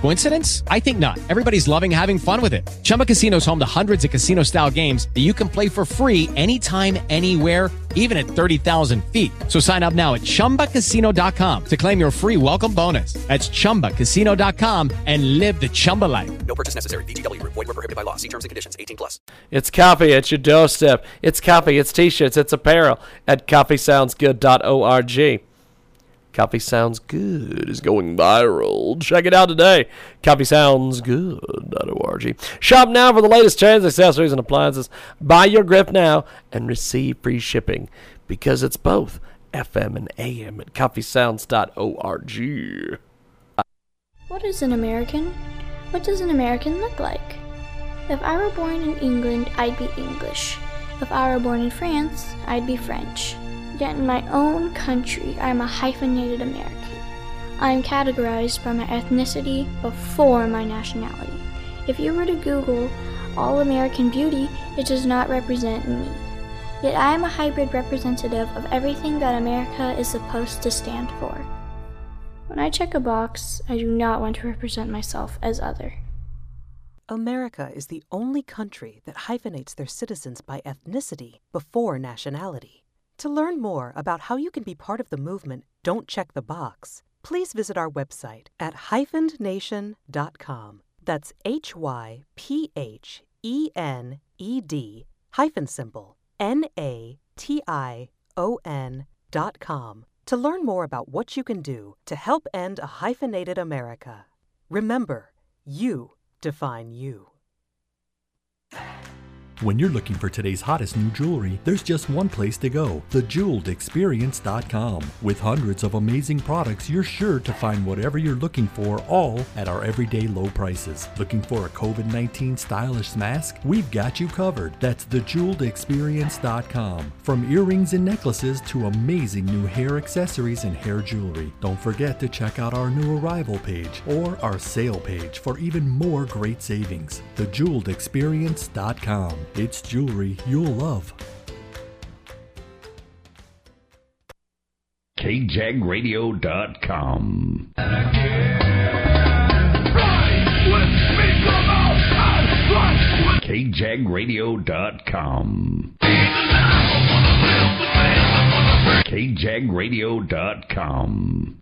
Coincidence? I think not. Everybody's loving having fun with it. Chumba Casino is home to hundreds of casino style games that you can play for free anytime, anywhere, even at 30,000 feet. So sign up now at chumbacasino.com to claim your free welcome bonus. That's chumbacasino.com and live the Chumba life. No purchase necessary. VGW Group. Void were prohibited by law. See terms and conditions. 18 plus. It's coffee at your doorstep. It's coffee, it's t-shirts, it's apparel at coffeesoundsgood.org. Coffee Sounds Good is going viral. Check it out today. CoffeeSoundsGood.org. Shop now for the latest trends, accessories, and appliances. Buy your grip now and receive free shipping because it's both FM and AM at coffeesounds.org. What is an American? What does an American look like? If I were born in England, I'd be English. If I were born in France, I'd be French. Yet in my own country, I am a hyphenated American. I am categorized by my ethnicity before my nationality. If you were to Google All American Beauty, it does not represent me. Yet I am a hybrid representative of everything that America is supposed to stand for. When I check a box, I do not want to represent myself as other. America is the only country that hyphenates their citizens by ethnicity before nationality. To learn more about how you can be part of the movement Don't Check the Box, please visit our website at hyphenednation.com. That's H Y P H E N E D hyphen symbol N A T I O N dot com to learn more about what you can do to help end a hyphenated America. Remember, you define you. When you're looking for today's hottest new jewelry, there's just one place to go thejewelledexperience.com. With hundreds of amazing products, you're sure to find whatever you're looking for, all at our everyday low prices. Looking for a COVID 19 stylish mask? We've got you covered. That's thejewelledexperience.com. From earrings and necklaces to amazing new hair accessories and hair jewelry. Don't forget to check out our new arrival page or our sale page for even more great savings. Thejewelledexperience.com. It's jewelry you'll love. KJagRadio.com. KJagRadio.com. KJagRadio.com.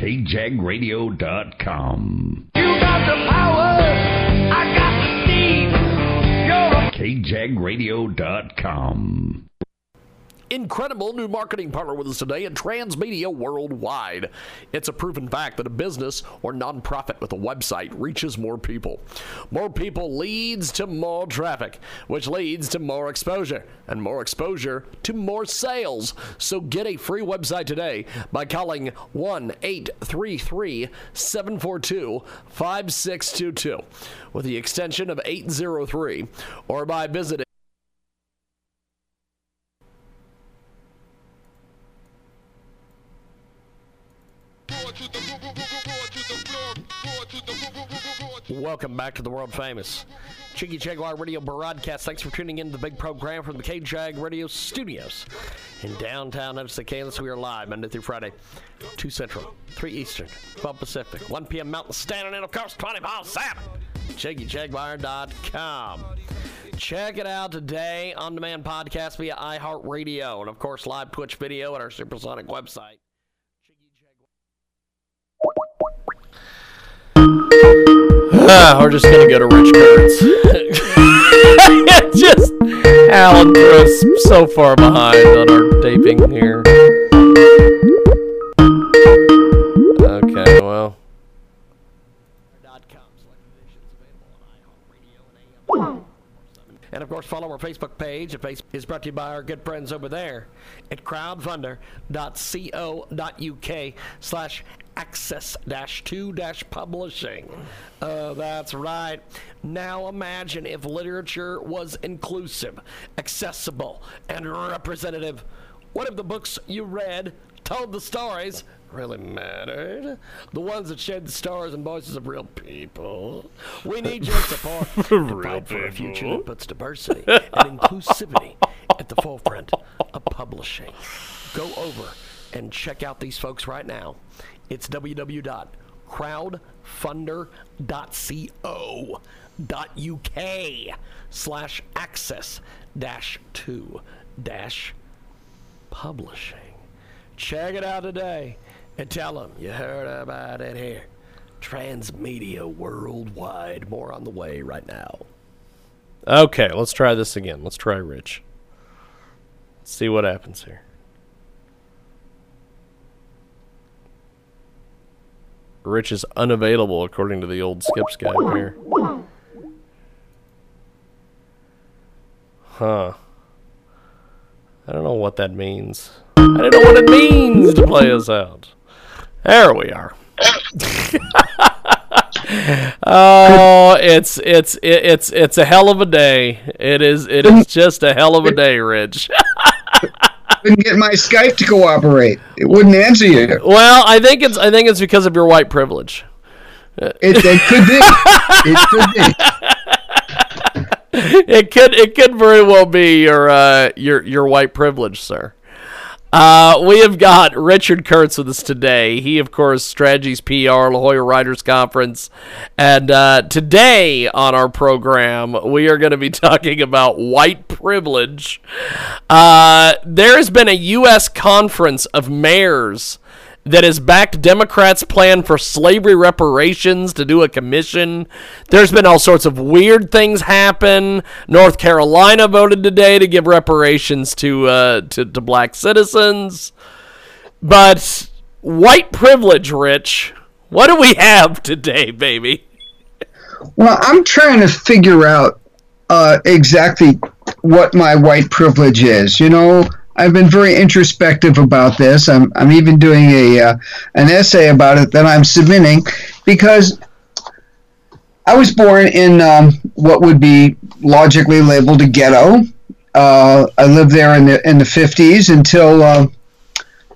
KJagRadio.com. You got the power, I got the steam. KJagRadio.com. incredible new marketing partner with us today at Transmedia Worldwide. It's a proven fact that a business or nonprofit with a website reaches more people. More people leads to more traffic, which leads to more exposure, and more exposure to more sales. So get a free website today by calling 1 833 742 5622 with the extension of 803 or by visiting Welcome back to the world famous Jiggy Jaguar Radio broadcast. Thanks for tuning in to the big program from the K Jag Radio studios in downtown Kansas. We are live Monday through Friday, 2 Central, 3 Eastern, 12 Pacific, 1 p.m. Mountain Standard, and of course, 24 7. JiggyJaguar.com. Check it out today on demand podcast via iHeartRadio and, of course, live Twitch video at our supersonic website. We're just gonna go to Rich Kurtz. just Alan threw us so far behind on our taping here. Okay, well. And of course, follow our Facebook page. Page is brought to you by our good friends over there at crowdfunder.co.uk slash access dash publishing. Uh, that's right. Now imagine if literature was inclusive, accessible, and representative. What if the books you read told the stories really mattered. The ones that shed the stars and voices of real people. We need your support to fight for a future that puts diversity and inclusivity at the forefront of publishing. Go over and check out these folks right now. It's www.crowdfunder.co.uk slash access dash two dash publishing. Check it out today and tell them you heard about it here. Transmedia Worldwide. More on the way right now. Okay, let's try this again. Let's try Rich. Let's see what happens here. Rich is unavailable according to the old skip Skype here. Huh. I don't know what that means. I don't know what it means to play us out. There we are. oh, it's it's it's it's a hell of a day. It is it is just a hell of a day, Rich. Couldn't get my Skype to cooperate. It wouldn't answer you. Well, I think it's I think it's because of your white privilege. It, it could be. It could be. it could it could very well be your uh, your your white privilege, sir. Uh, we have got Richard Kurtz with us today. He, of course, Strategies PR, La Jolla Writers Conference. And uh, today on our program, we are going to be talking about white privilege. Uh, there has been a U.S. conference of mayors that has backed Democrats' plan for slavery reparations to do a commission. There's been all sorts of weird things happen. North Carolina voted today to give reparations to uh, to, to black citizens. But white privilege, Rich, what do we have today, baby? Well, I'm trying to figure out uh, exactly what my white privilege is. You know, I've been very introspective about this. I'm, I'm even doing a uh, an essay about it that I'm submitting because I was born in um, what would be logically labeled a ghetto. Uh, I lived there in the in the 50s until uh,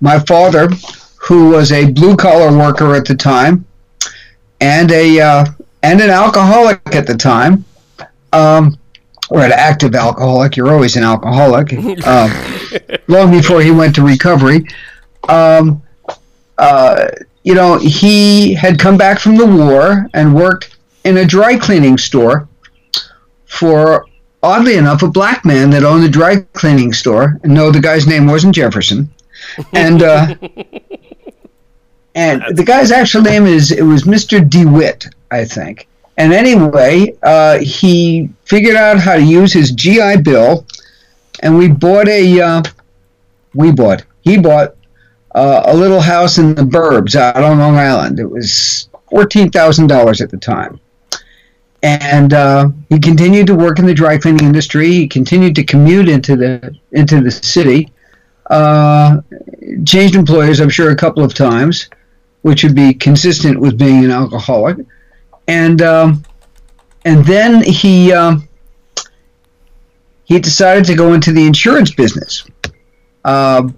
my father, who was a blue collar worker at the time, and a uh, and an alcoholic at the time. Um, or an active alcoholic. You're always an alcoholic. Um, long before he went to recovery, um, uh, you know, he had come back from the war and worked in a dry cleaning store for, oddly enough, a black man that owned a dry cleaning store. And no, the guy's name wasn't Jefferson. And uh, and the guy's actual name is it was Mr. DeWitt, I think. And anyway, uh, he figured out how to use his GI Bill, and we bought a. Uh, we bought. He bought uh, a little house in the burbs out on Long Island. It was fourteen thousand dollars at the time, and uh, he continued to work in the dry cleaning industry. He continued to commute into the into the city. Uh, changed employers, I'm sure, a couple of times, which would be consistent with being an alcoholic and um, and then he um, he decided to go into the insurance business, uh,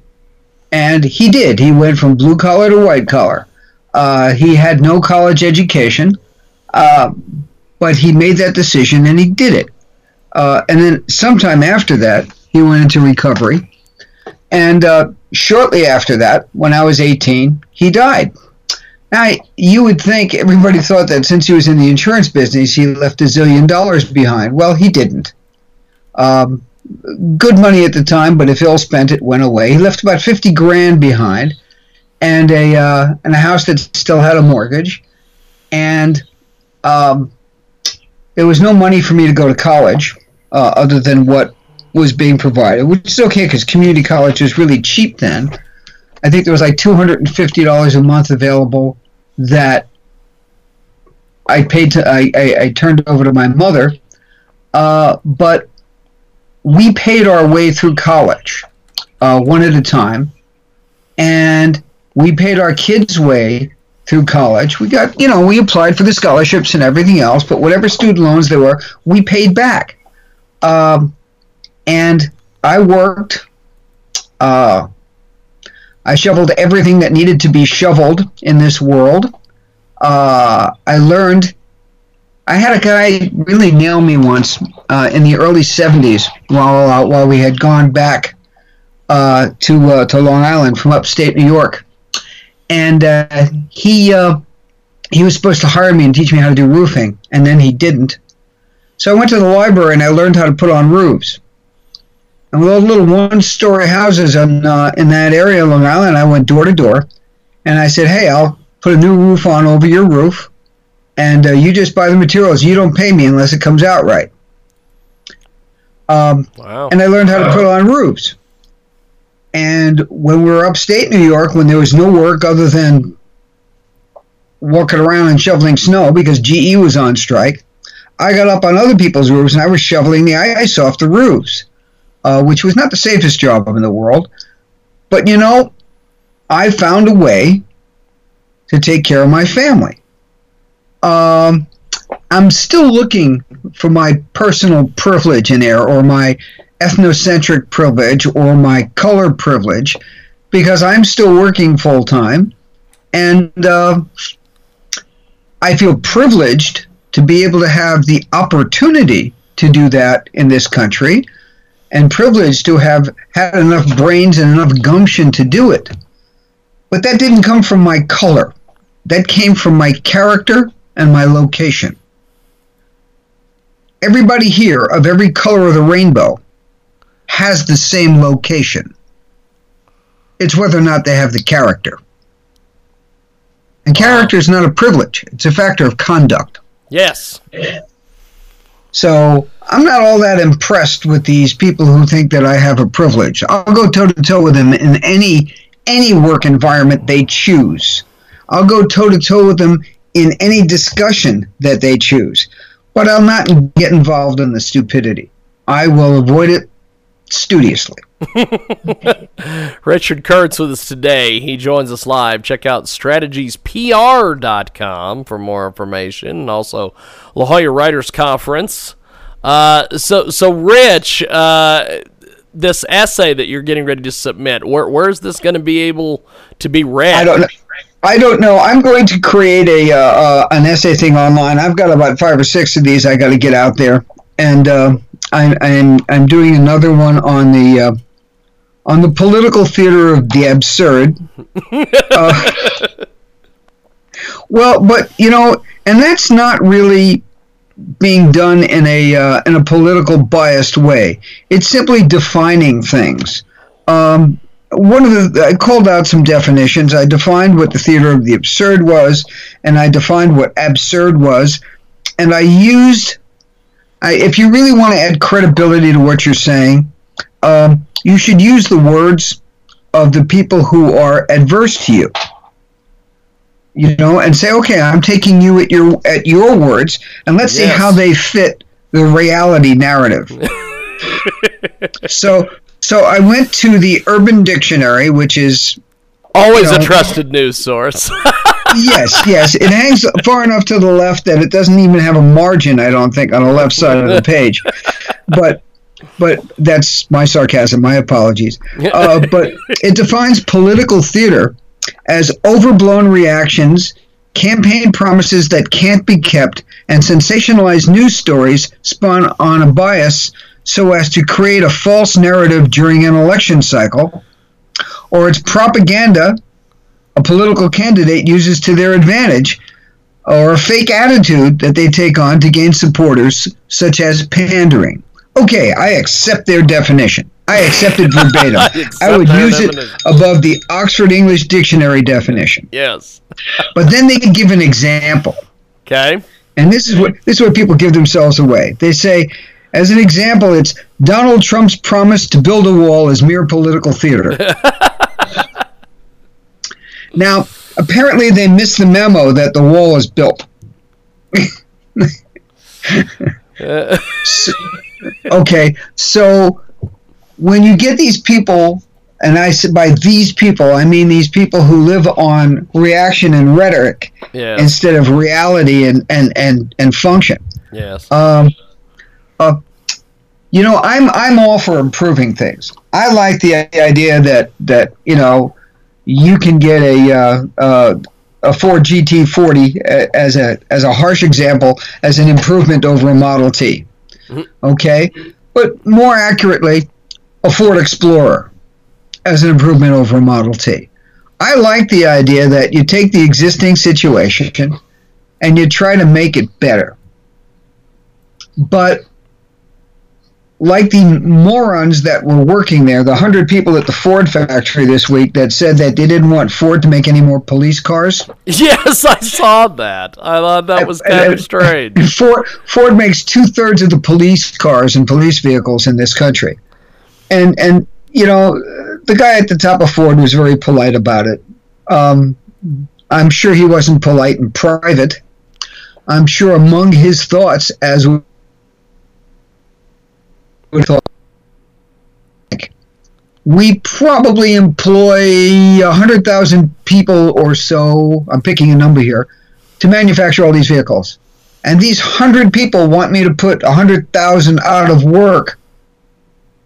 and he did. He went from blue collar to white collar. Uh, he had no college education, uh, but he made that decision and he did it. Uh, and then sometime after that, he went into recovery. And uh, shortly after that, when I was 18, he died. Now, you would think everybody thought that since he was in the insurance business, he left a zillion dollars behind. Well, he didn't. Um, good money at the time, but if ill spent, it went away. He left about 50 grand behind and a, uh, and a house that still had a mortgage. And um, there was no money for me to go to college uh, other than what was being provided, which is okay because community college was really cheap then. I think there was like two hundred and fifty dollars a month available that I paid to I, I, I turned over to my mother, uh, but we paid our way through college, uh, one at a time, and we paid our kids' way through college. We got you know we applied for the scholarships and everything else, but whatever student loans there were, we paid back, um, and I worked. Uh, I shoveled everything that needed to be shoveled in this world. Uh, I learned. I had a guy really nail me once uh, in the early '70s while uh, while we had gone back uh, to uh, to Long Island from upstate New York, and uh, he he was supposed to hire me and teach me how to do roofing, and then he didn't. So I went to the library and I learned how to put on roofs. And the little one-story houses in uh, in that area of Long Island, I went door to door, and I said, "Hey, I'll put a new roof on over your roof, and uh, you just buy the materials. You don't pay me unless it comes out right." Um, Wow. and I learned how to put on roofs. And when we were upstate New York, when there was no work other than walking around and shoveling snow because GE was on strike, I got up on other people's roofs and I was shoveling the ice off the roofs, uh, which was not the safest job in the world. But you know, I found a way to take care of my family. Um, I'm still looking for my personal privilege in there, or my ethnocentric privilege, or my color privilege, because I'm still working full time, and uh, I feel privileged to be able to have the opportunity to do that in this country, and privileged to have had enough brains and enough gumption to do it. But that didn't come from my color. That came from my character and my location. Everybody here of every color of the rainbow has the same location. It's whether or not they have the character. And character is not a privilege, it's a factor of conduct. Yes. So I'm not all that impressed with these people who think that I have a privilege. I'll go toe to toe with them in any any work environment they choose. I'll go toe to toe with them in any discussion that they choose. But I'll not get involved in the stupidity. I will avoid it studiously. Richard Kurtz with us today. He joins us live. Check out strategiespr.com for more information and also La Jolla Writers Conference. Uh, so, so Rich, uh, this essay that you're getting ready to submit, where, where's this going to be able to be read? I don't know. I don't know. I'm going to create a uh, uh, an essay thing online. I've got about five or six of these. I got to get out there, and uh, I'm, I'm I'm doing another one on the uh, on the political theater of the absurd. Uh, well, but you know, and that's not really being done in a uh, in a political biased way. It's simply defining things. Um, one of the I called out some definitions. I defined what the theater of the absurd was, and I defined what absurd was, and I used. If you really want to add credibility to what you're saying, um, you should use the words of the people who are adverse to you. You know, and say, okay, I'm taking you at your at your words, and let's see how they fit the reality narrative. so, so I went to the Urban Dictionary, which is Always you a trusted news source. yes, yes. It hangs far enough to the left that it doesn't even have a margin. I don't think on the left side of the page, but but that's my sarcasm. My apologies. Uh, but it defines political theater as overblown reactions, campaign promises that can't be kept, and sensationalized news stories spun on a bias so as to create a false narrative during an election cycle, or it's propaganda a political candidate uses to their advantage, or a fake attitude that they take on to gain supporters, such as pandering. Okay, I accept their definition. I accept it verbatim. I accept I would use it above the Oxford English Dictionary definition. yes. But then they give an example. Okay. And this is what this is what people give themselves away. They say, as an example, it's Donald Trump's promise to build a wall is mere political theater. now, apparently, they missed the memo that the wall is built. So- okay, so when you get these people, and I said by these people, I mean these people who live on reaction and rhetoric Yes. instead of reality and and and and function. yes. Um, uh, you know, I'm I'm all for improving things. I like the idea that that you know you can get a uh, uh, a Ford GT40 as a as a harsh example as an improvement over a Model T. Okay, but more accurately, a Ford Explorer as an improvement over a Model T. I like the idea that you take the existing situation and you try to make it better. But like the morons that were working there, the hundred people at the Ford factory this week that said that they didn't want Ford to make any more police cars. Yes, I saw that. I thought that was kind of strange. Ford Ford makes two thirds of the police cars and police vehicles in this country, and and you know the guy at the top of Ford was very polite about it. Um, I'm sure he wasn't polite in private. I'm sure among his thoughts as we probably employ 100,000 people or so, I'm picking a number here, to manufacture all these vehicles. And these 100 people want me to put 100,000 out of work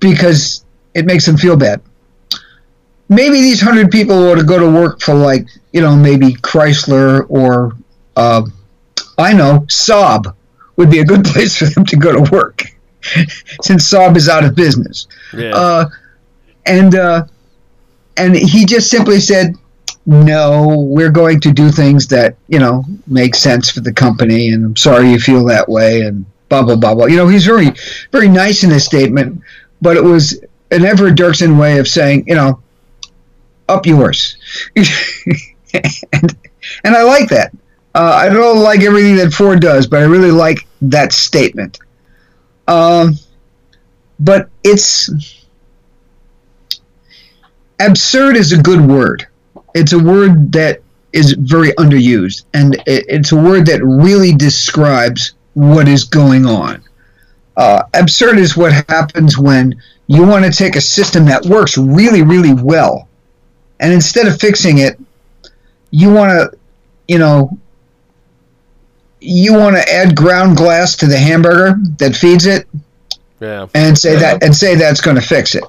because it makes them feel bad. Maybe these 100 people ought to go to work for, like, you know, maybe Chrysler or, uh, I know, Saab would be a good place for them to go to work since Saab is out of business. Yeah. Uh, and uh, and he just simply said, "No, we're going to do things that you know make sense for the company." And I'm sorry you feel that way, and blah blah blah blah. You know, he's very very nice in his statement, but it was an Everett Dirksen way of saying, you know, up yours. and and I like that. Uh, I don't like everything that Ford does, but I really like that statement. Um, but it's absurd is a good word. It's a word that is very underused, and it, it's a word that really describes what is going on. Uh, absurd is what happens when you want to take a system that works really, really well, and instead of fixing it, you want to, you know, you want to add ground glass to the hamburger that feeds it, Yeah. and say that and say that's going to fix it.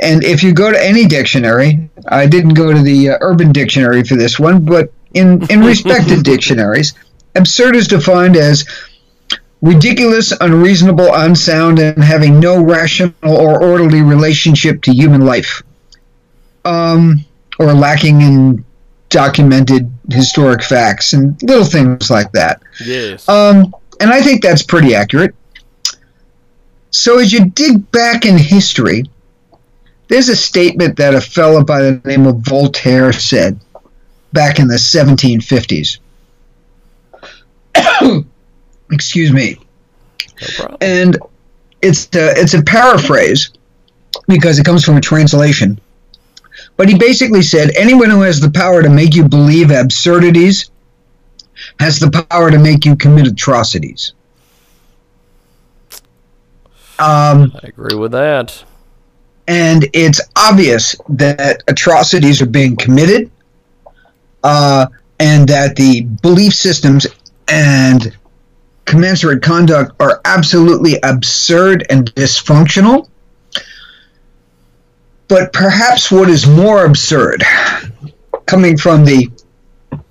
And if you go to any dictionary, I didn't go to the uh, Urban Dictionary for this one, but in in respected dictionaries, absurd is defined as ridiculous, unreasonable, unsound, and having no rational or orderly relationship to human life, um, or lacking in documented historic facts and little things like that. Yes. Um, and I think that's pretty accurate. So as you dig back in history, there's a statement that a fellow by the name of Voltaire said back in the 1750s. Excuse me. no problem. And it's a, it's a paraphrase because it comes from a translation. But he basically said anyone who has the power to make you believe absurdities has the power to make you commit atrocities. Um, I agree with that. and it's obvious that atrocities are being committed, uh, and that the belief systems and commensurate conduct are absolutely absurd and dysfunctional. But perhaps what is more absurd, coming from the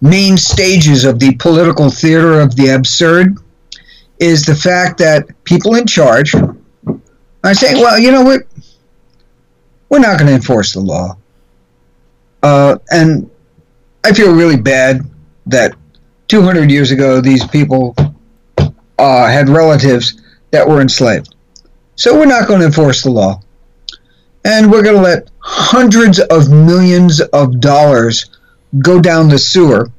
main stages of the political theater of the absurd, is the fact that people in charge are saying, well, you know what? we're not going to enforce the law. Uh, and I feel really bad that 200 years ago these people uh, had relatives that were enslaved. So we're not going to enforce the law. And we're going to let hundreds of millions of dollars go down the sewer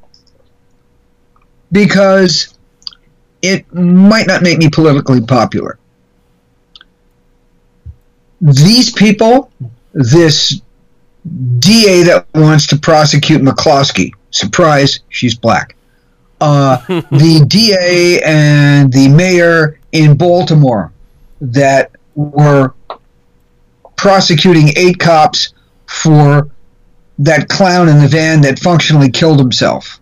because it might not make me politically popular. These people this DA that wants to prosecute McCloskey. Surprise, she's black. Uh, the DA and the mayor in Baltimore that were prosecuting eight cops for that clown in the van that functionally killed himself,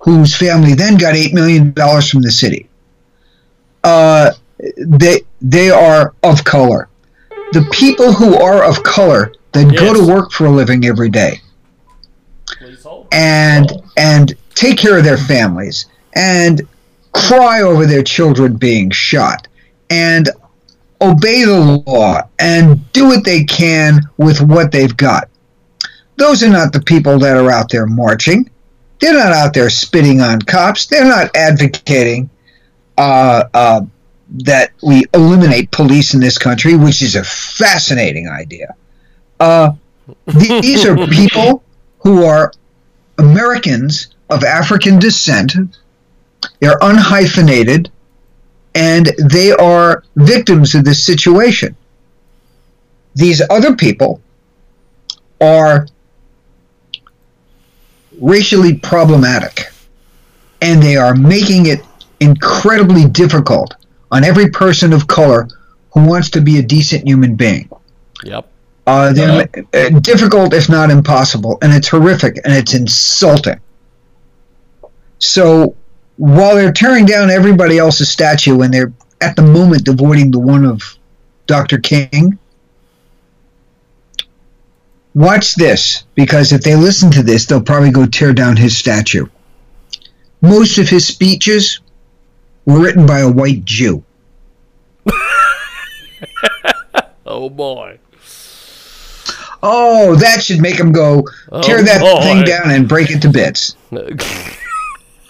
whose family then got $8 million from the city. Uh, they, they are of color the people who are of color that go to work for a living every day and and take care of their families and cry over their children being shot and obey the law and do what they can with what they've got. Those are not the people that are out there marching. They're not out there spitting on cops. They're not advocating uh, uh, that we eliminate police in this country, which is a fascinating idea. Uh, th- these are people who are Americans of African descent. They're unhyphenated, and they are victims of this situation. These other people are racially problematic, and they are making it incredibly difficult on every person of color who wants to be a decent human being. Yep. Uh, they're uh, difficult, if not impossible, and it's horrific and it's insulting. So while they're tearing down everybody else's statue and they're at the moment avoiding the one of Dr. King, watch this because if they listen to this, they'll probably go tear down his statue. Most of his speeches were written by a white Jew. Oh boy. Oh, that should make him go tear Oh, that boy. thing down and break it to bits.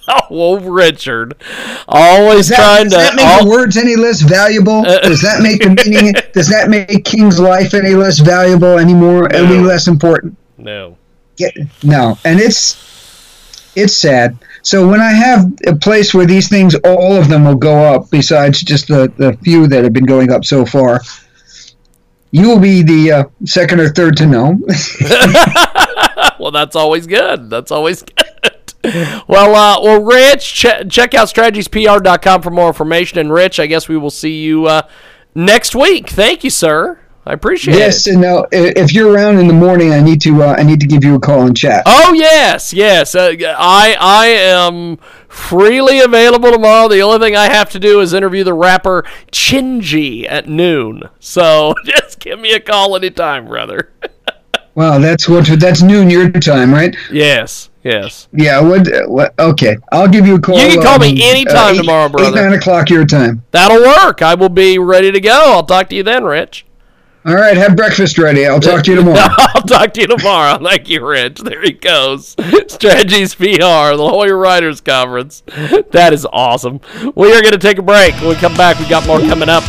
Oh, Richard. Always Does that, trying does to. that make al- the words any less valuable? Does that make the meaning? Does that make King's life any less valuable, any more, any less important? no. Yeah, no, and it's it's sad. So when I have a place where these things, all of them will go up, besides just the the few that have been going up so far. You will be the uh, second or third to know. well, that's always good. That's always good. Well, uh, well, Rich, ch- check out strategiespr.com for more information. And Rich, I guess we will see you uh, next week. Thank you, sir. I appreciate yes, it. Yes, and now if you're around in the morning, I need to uh, I need to give you a call and chat. Oh yes, yes. Uh, I I am freely available tomorrow. The only thing I have to do is interview the rapper Chingy at noon. So just give me a call anytime, brother. Wow, that's what that's noon your time, right? yes, yes. Yeah. What? what okay, I'll give you a call. You can call me um, anytime eight- tomorrow, brother. Eight nine o'clock your time. That'll work. I will be ready to go. I'll talk to you then, Rich. All right, have breakfast ready. I'll talk to you tomorrow. I'll talk to you tomorrow. Thank you, Rich. There he goes. Strategies PR, the La Jolla Writers Conference. That is awesome. We are going to take a break. When we come back, we got more coming up.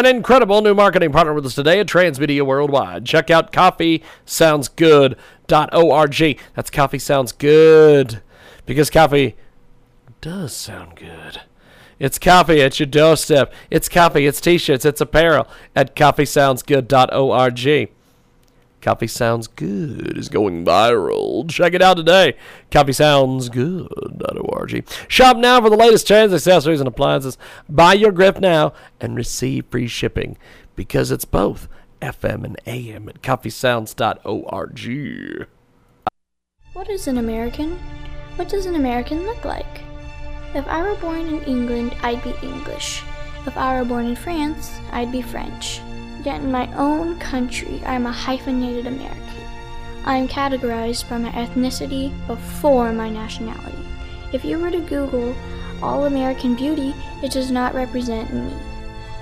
An incredible new marketing partner with us today at Transmedia Worldwide. Check out coffeesoundsgood.org. That's coffee sounds good because coffee does sound good. It's coffee at your doorstep. It's coffee, it's t-shirts, it's apparel at coffeesoundsgood.org. Coffee Sounds Good is going viral. Check it out today. CoffeeSoundsGood.org. Shop now for the latest trends, accessories, and appliances. Buy your grip now and receive free shipping because it's both FM and AM at CoffeeSounds.org. What is an American? What does an American look like? If I were born in England, I'd be English. If I were born in France, I'd be French. Yet in my own country, I am a hyphenated American. I am categorized by my ethnicity before my nationality. If you were to Google All American Beauty, it does not represent me.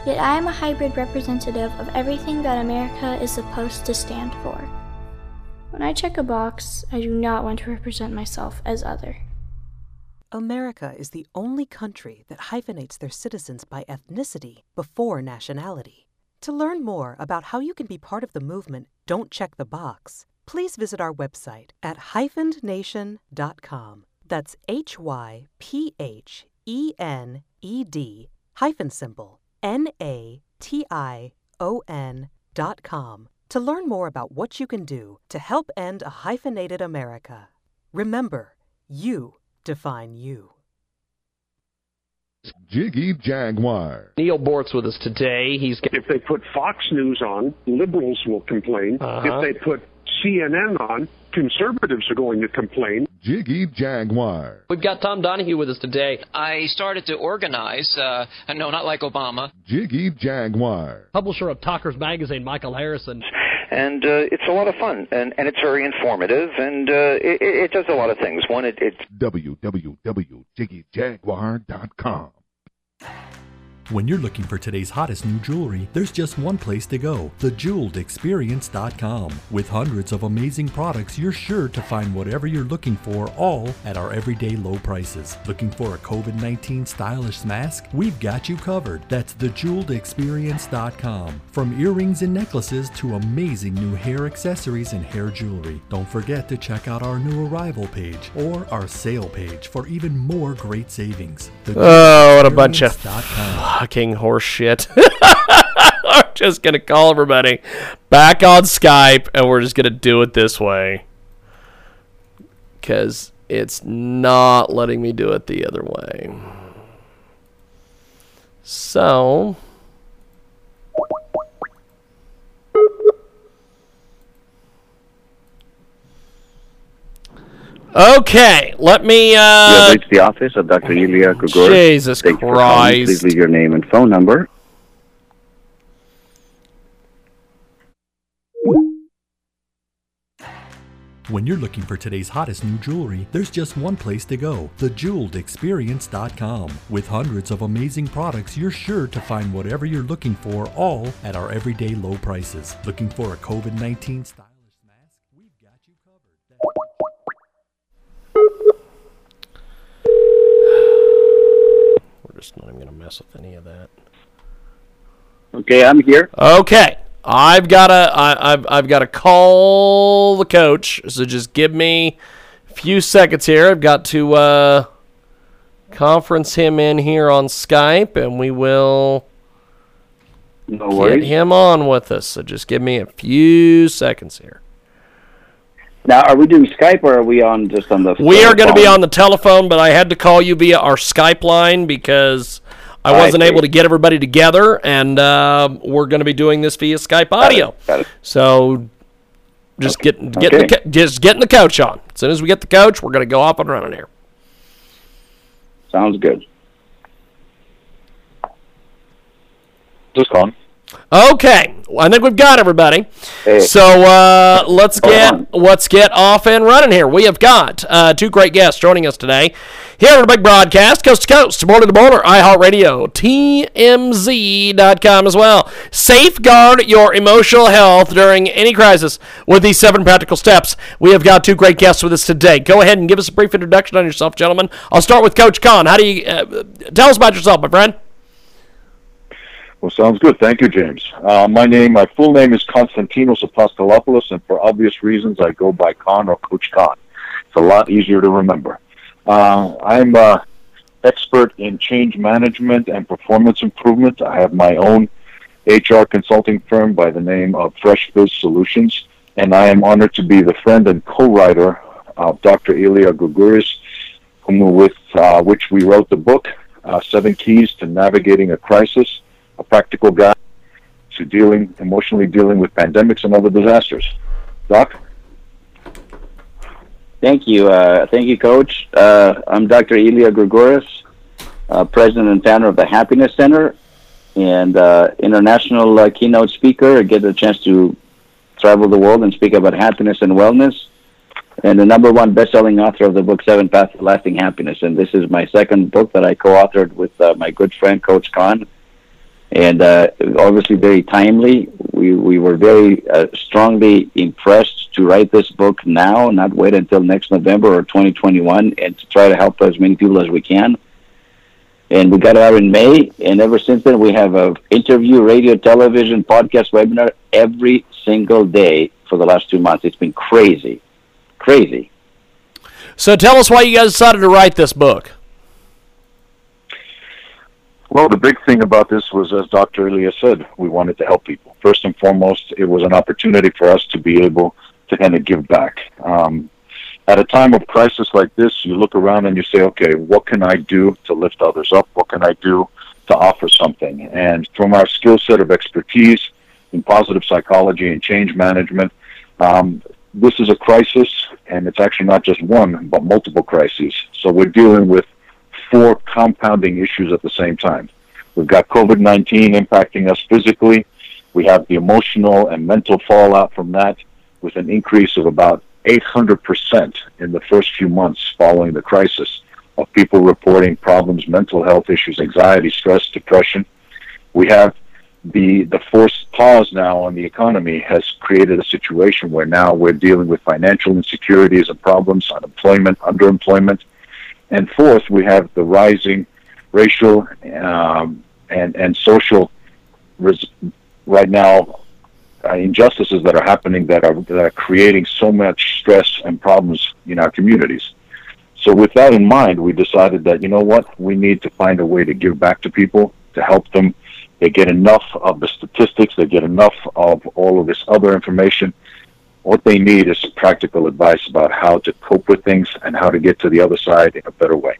Yet I am a hybrid representative of everything that America is supposed to stand for. When I check a box, I do not want to represent myself as other. America is the only country that hyphenates their citizens by ethnicity before nationality. To learn more about how you can be part of the movement Don't Check the Box, please visit our website at hyphenednation.com. That's H Y P H E N E D hyphen symbol N A T I O N dot com to learn more about what you can do to help end a hyphenated America. Remember, you define you. Jiggy Jaguar. Neal Boortz with us today. He's if they put Fox News on, liberals will complain. Uh-huh. If they put CNN on, conservatives are going to complain. Jiggy Jaguar. We've got Tom Donahue with us today. I started to organize, uh, no, not like Obama. Jiggy Jaguar. Publisher of Talkers Magazine, Michael Harrison. And uh, it's a lot of fun, and, and it's very informative, and uh, it, it does a lot of things. One, it, it's www.jiggyjaguar.com. When you're looking for today's hottest new jewelry, there's just one place to go thejeweledexperience.com. With hundreds of amazing products, you're sure to find whatever you're looking for, all at our everyday low prices. Looking for a COVID 19 stylish mask? We've got you covered. That's thejeweledexperience.com. From earrings and necklaces to amazing new hair accessories and hair jewelry. Don't forget to check out our new arrival page or our sale page for even more great savings. Oh, what a bunch of Thejeweledexperience.com. fucking horse shit. I'm just to call everybody back on Skype and we're just to do it this way. Because it's not letting me do it the other way. So. Okay, let me. you Uh, have reached the office of Dr. Ilya Gregor. Jesus Thank you for. Please leave your name and phone number. When you're looking for today's hottest new jewelry, there's just one place to go thejeweledexperience.com. With hundreds of amazing products, you're sure to find whatever you're looking for, all at our everyday low prices. Looking for a COVID 19 stylish mask? We've got you We're just not even going to mess with any of that. Okay, I'm here. Okay, I've got to I, I've I've got to call the coach. So just give me a few seconds here. I've got to uh, conference him in here on Skype, and we will No get him on with us. So just give me a few seconds here. Now, are we doing Skype or are we on just on the? We are going to be on the telephone, but I had to call you via our Skype line because I I wasn't see. able to get everybody together, and uh, we're going to be doing this via Skype audio. So just get get the, Okay. co- just getting the coach on. As soon as we get the coach, we're going to go up and running here. Sounds good. Just calling. Okay, I think we've got everybody. So uh, let's get let's get off and running here. We have got uh, two great guests joining us today here on the big broadcast, coast to coast, border to border, iHeartRadio, TMZ.com as well. Safeguard your emotional health during any crisis with these seven practical steps. We have got two great guests with us today. Go ahead and give us a brief introduction on yourself, gentlemen. I'll start with Coach Con. How do you uh, tell us about yourself, my friend? Well, sounds good. Thank you, James. Uh, my name, my full name is Konstantinos Apostolopoulos, and for obvious reasons, I go by Con or Coach Con. It's a lot easier to remember. Uh, I'm an expert in change management and performance improvement. I have my own HR consulting firm by the name of Fresh Biz Solutions, and I am honored to be the friend and co-writer of Dr. Ilya Guguris, with uh, which we wrote the book, uh, Seven Keys to Navigating a Crisis, a practical guide to dealing, emotionally dealing with pandemics and other disasters. Doc? Thank you. Uh, thank you, Coach. Uh, I'm Dr. Ilya Grigoris, uh, President and founder of the Happiness Center and uh, international uh, keynote speaker. I get a chance to travel the world and speak about happiness and wellness. And the number one best-selling author of the book Seven Paths to Lasting Happiness. And this is my second book that I co-authored with uh, my good friend Coach Con. And uh, obviously very timely. We we were very uh, strongly impressed to write this book now, not wait until next November or 2021, and to try to help as many people as we can. And we got it out in May, and ever since then we have a interview, radio, television, podcast, webinar every single day for the last two months. It's been crazy, crazy. So tell us why you guys decided to write this book. Well, the big thing about this was, as Dr. Ilya said, we wanted to help people. First and foremost, it was an opportunity for us to be able to kind of give back. Um, at a time of crisis like this, you look around and you say, okay, what can I do to lift others up? What can I do to offer something? And from our skill set of expertise in positive psychology and change management, um, this is a crisis, and it's actually not just one, but multiple crises. So we're dealing with four compounding issues at the same time. We've got COVID 19 impacting us physically. We have the emotional and mental fallout from that, with an increase of about 800% in the first few months following the crisis of people reporting problems, mental health issues, anxiety, stress, depression. We have the the forced pause now on the economy has created a situation where now we're dealing with financial insecurities and problems, unemployment, underemployment, and fourth, we have the rising racial um, and and social res- right now uh, injustices that are happening that are that are creating so much stress and problems in our communities. So with that in mind, we decided that you know what we need to find a way to give back to people to help them. They get enough of the statistics. They get enough of all of this other information. What they need is practical advice about how to cope with things and how to get to the other side in a better way.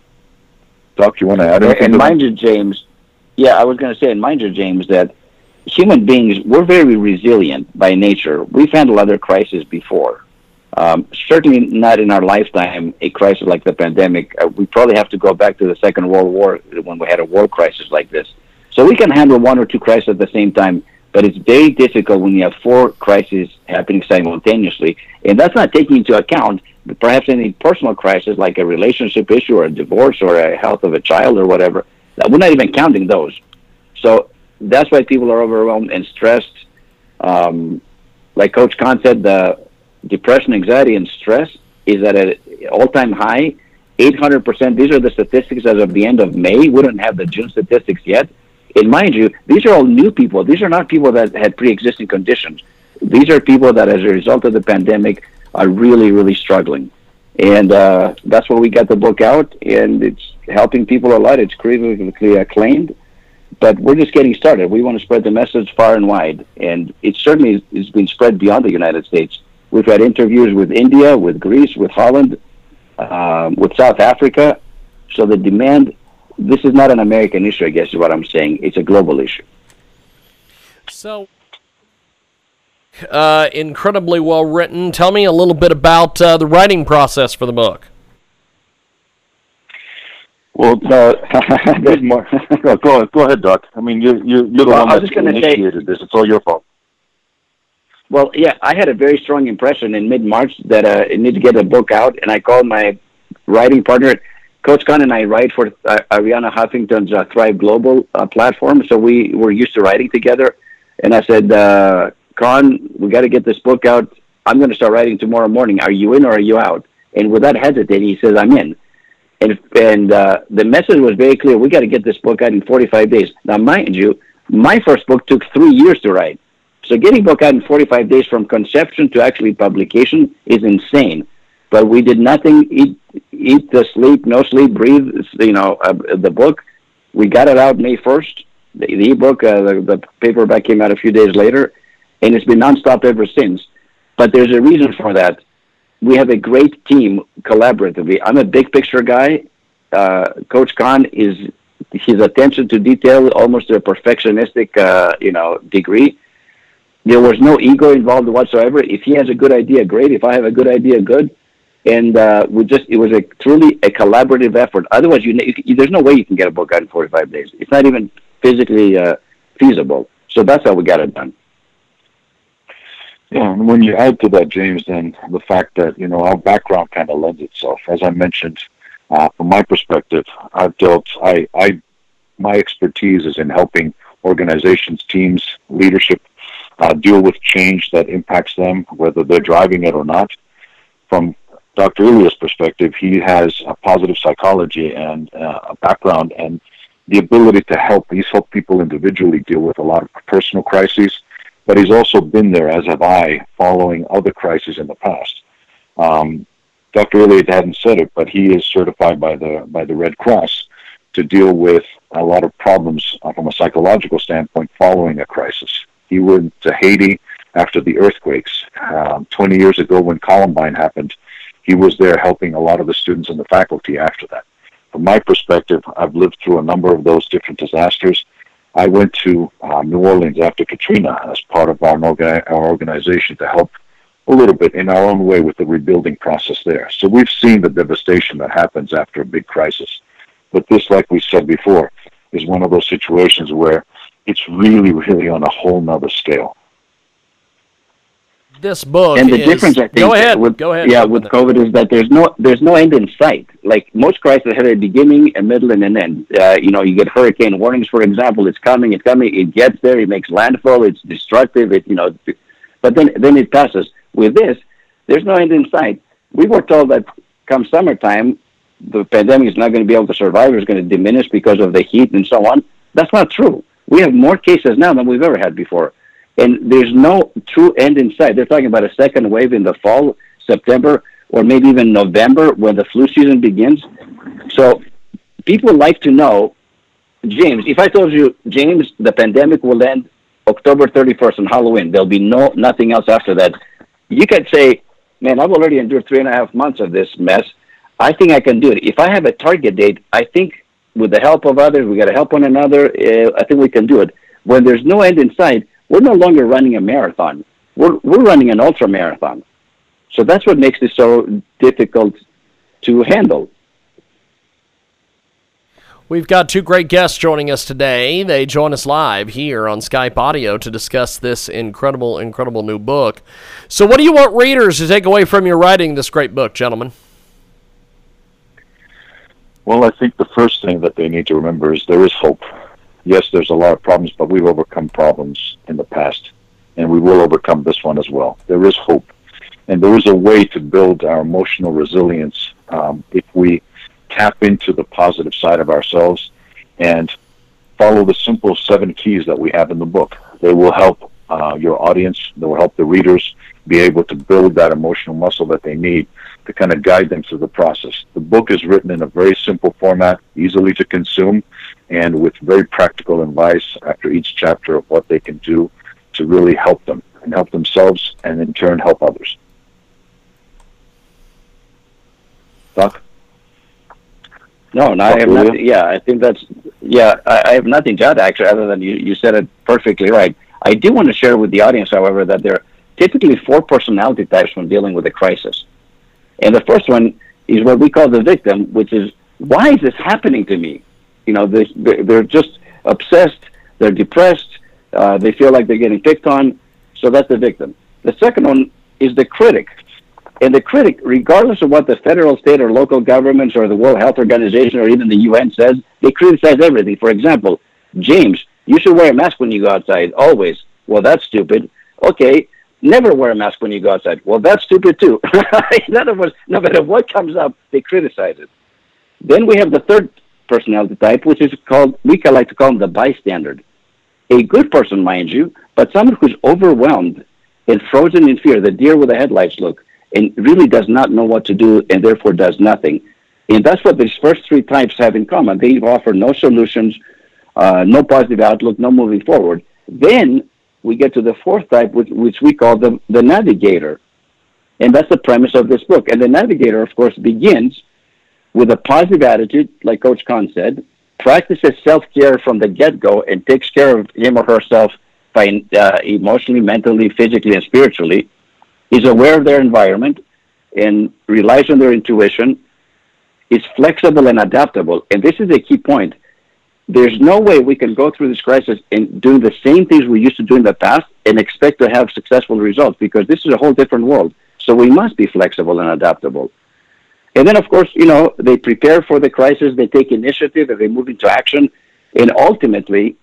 Doc, you want to add anything? And mind you, James. Yeah, I was going to say, and mind you, James, that human beings we're very resilient by nature. We've handled other crises before. Um, certainly not in our lifetime a crisis like the pandemic. Uh, we probably have to go back to the Second World War when we had a war crisis like this. So we can handle one or two crises at the same time, but it's very difficult when you have four crises happening simultaneously, and that's not taking into account perhaps any personal crisis like a relationship issue or a divorce or a health of a child or whatever. We're not even counting those. So that's why people are overwhelmed and stressed. Um, like Coach Con said, the depression, anxiety, and stress is at an all-time high. 800%. These are the statistics as of the end of May. We don't have the June statistics yet. And mind you, these are all new people. These are not people that had pre-existing conditions. These are people that, as a result of the pandemic, are really, really struggling. And uh, that's why we got the book out, and it's helping people a lot. It's critically acclaimed, but we're just getting started. We want to spread the message far and wide, and it certainly has been spread beyond the United States. We've had interviews with India, with Greece, with Holland, um, with South Africa. So the demand, this is not an American issue, I guess is what I'm saying. It's a global issue. So, uh, incredibly well written. Tell me a little bit about uh, the writing process for the book. Well, uh, more. go, go, go ahead, Doc. I mean, you, you, you're the Well, one I that was just gonna say- initiated this. It's all your fault. Well, yeah, I had a very strong impression in mid March that uh, I need to get a book out, and I called my writing partner. Coach Con and I write for uh, Arianna Huffington's uh, Thrive Global uh, platform, so we were used to writing together. And I said, uh, Con, we got to get this book out. I'm going to start writing tomorrow morning. Are you in or are you out? And without hesitating, he says, I'm in. And and uh, the message was very clear. We got to get this book out in 45 days. Now, mind you, my first book took three years to write. So getting book out in 45 days from conception to actually publication is insane. But we did nothing, eat, eat, the sleep, no sleep, breathe, you know, uh, the book. We got it out May 1st. The, the ebook, uh, the, the paperback came out a few days later, and it's been nonstop ever since. But there's a reason for that. We have a great team collaboratively. I'm a big picture guy. Uh, Coach Con is his attention to detail almost to a perfectionistic, uh, you know, degree. There was no ego involved whatsoever. If he has a good idea, great. If I have a good idea, good. And uh, we just it was a truly a collaborative effort. Otherwise, you, you there's no way you can get a book out in 45 days. It's not even physically uh, feasible. So that's how we got it done. Yeah, and when you add to that, James, then the fact that you know our background kind of lends itself. As I mentioned, uh, from my perspective, I've dealt. I, I, my expertise is in helping organizations, teams, leadership uh, deal with change that impacts them, whether they're driving it or not. From Dr. Elia's perspective, he has a positive psychology and uh, a background and the ability to help. He's helped people individually deal with a lot of personal crises but he's also been there, as have I, following other crises in the past. Um, Dr. Elia hadn't said it, but he is certified by the by the Red Cross to deal with a lot of problems uh, from a psychological standpoint following a crisis. He went to Haiti after the earthquakes. Um, 20 years ago, when Columbine happened, he was there helping a lot of the students and the faculty after that. From my perspective, I've lived through a number of those different disasters. I went to uh, New Orleans after Katrina as part of our, our organization to help a little bit in our own way with the rebuilding process there. So we've seen the devastation that happens after a big crisis. But this, like we said before, is one of those situations where it's really, really on a whole nother scale. This book and the is- difference, I think, Go ahead. With, go ahead. Yeah, with COVID is that there's no there's no end in sight. Like most crises have a beginning, a middle, and an end. Uh, you know, you get hurricane warnings, for example. It's coming, it's coming. It gets there, it makes landfall. It's destructive. It you know, but then then it passes. With this, there's no end in sight. We were told that come summertime, the pandemic is not going to be able to survive. It's going to diminish because of the heat and so on. That's not true. We have more cases now than we've ever had before. And there's no true end in sight. They're talking about a second wave in the fall, September, or maybe even November when the flu season begins. So people like to know, James, if I told you, James, the pandemic will end October 31st on Halloween, there'll be no nothing else after that. You could say, man, I've already endured three and a half months of this mess. I think I can do it. If I have a target date, I think with the help of others, we got to help one another. Uh, I think we can do it. When there's no end in sight, we're no longer running a marathon. We're, we're running an ultra marathon. So that's what makes this so difficult to handle. We've got two great guests joining us today. They join us live here on Skype Audio to discuss this incredible, incredible new book. So, what do you want readers to take away from your writing this great book, gentlemen? Well, I think the first thing that they need to remember is there is hope. Yes, there's a lot of problems, but we've overcome problems in the past, and we will overcome this one as well. There is hope, and there is a way to build our emotional resilience um, if we tap into the positive side of ourselves and follow the simple seven keys that we have in the book. They will help uh, your audience, they will help the readers be able to build that emotional muscle that they need to kind of guide them through the process. The book is written in a very simple format, easily to consume, and with very practical advice after each chapter of what they can do to really help them and help themselves and in turn help others. Doc? No, no, I have nothing. Yeah, I think that's. Yeah, I, I have nothing to add actually, other than you, you said it perfectly right. I do want to share with the audience, however, that there are typically four personality types when dealing with a crisis. And the first one is what we call the victim, which is why is this happening to me? You know, they, they- they're just obsessed, they're depressed, uh, they feel like they're getting picked on. So that's the victim. The second one is the critic. And the critic, regardless of what the federal, state, or local governments or the World Health Organization or even the UN says, they criticize everything. For example, James, you should wear a mask when you go outside, always. Well, that's stupid. Okay, never wear a mask when you go outside. Well, that's stupid too. In other words, no matter what comes up, they criticize it. Then we have the third personality type, which is called, we like to call them the bystander. A good person, mind you, but someone who's overwhelmed and frozen in fear, the deer with the headlights look, and really does not know what to do and therefore does nothing. And that's what these first three types have in common. They offer no solutions, uh, no positive outlook, no moving forward. Then we get to the fourth type, which, which we call the, the navigator. And that's the premise of this book. And the navigator, of course, begins with a positive attitude, like Coach Con said, practices self care from the get go, and takes care of him or herself by uh, emotionally, mentally, physically, and spiritually, is aware of their environment and relies on their intuition, is flexible and adaptable. And this is a key point. There's no way we can go through this crisis and do the same things we used to do in the past and expect to have successful results because this is a whole different world. So we must be flexible and adaptable. And then, of course, you know, they prepare for the crisis, they take initiative, and they move into action, and ultimately,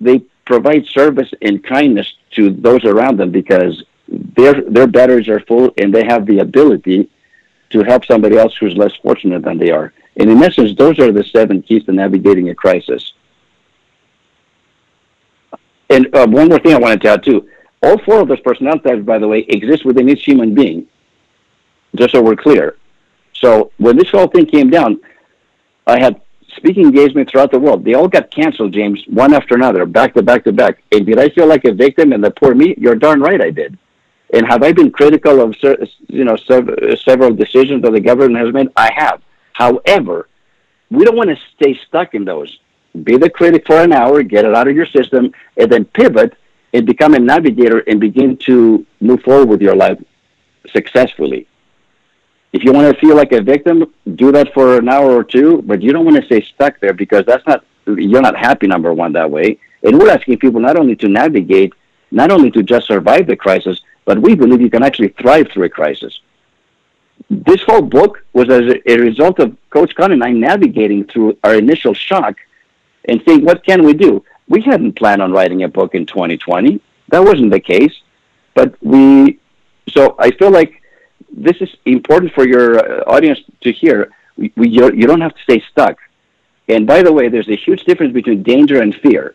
they provide service and kindness to those around them because their their batteries are full and they have the ability to help somebody else who's less fortunate than they are. And in essence, those are the seven keys to navigating a crisis. And uh, one more thing I wanted to add too: all four of those personality types, by the way, exist within each human being. Just so we're clear. So when this whole thing came down, I had speaking engagements throughout the world. They all got canceled, James, one after another, back to back to back. And did I feel like a victim and the poor me? You're darn right I did. And have I been critical of you know several decisions that the government has made? I have. However, we don't want to stay stuck in those. Be the critic for an hour, get it out of your system, and then pivot and become a navigator and begin to move forward with your life successfully. If you want to feel like a victim, do that for an hour or two, but you don't want to stay stuck there because that's not you're not happy number one that way. And we're asking people not only to navigate, not only to just survive the crisis, but we believe you can actually thrive through a crisis. This whole book was as a result of Coach Con and I navigating through our initial shock and saying, what can we do? We hadn't planned on writing a book in 2020. That wasn't the case. But we, so I feel like this is important for your uh, audience to hear. We, we, you don't have to stay stuck. And by the way, there's a huge difference between danger and fear.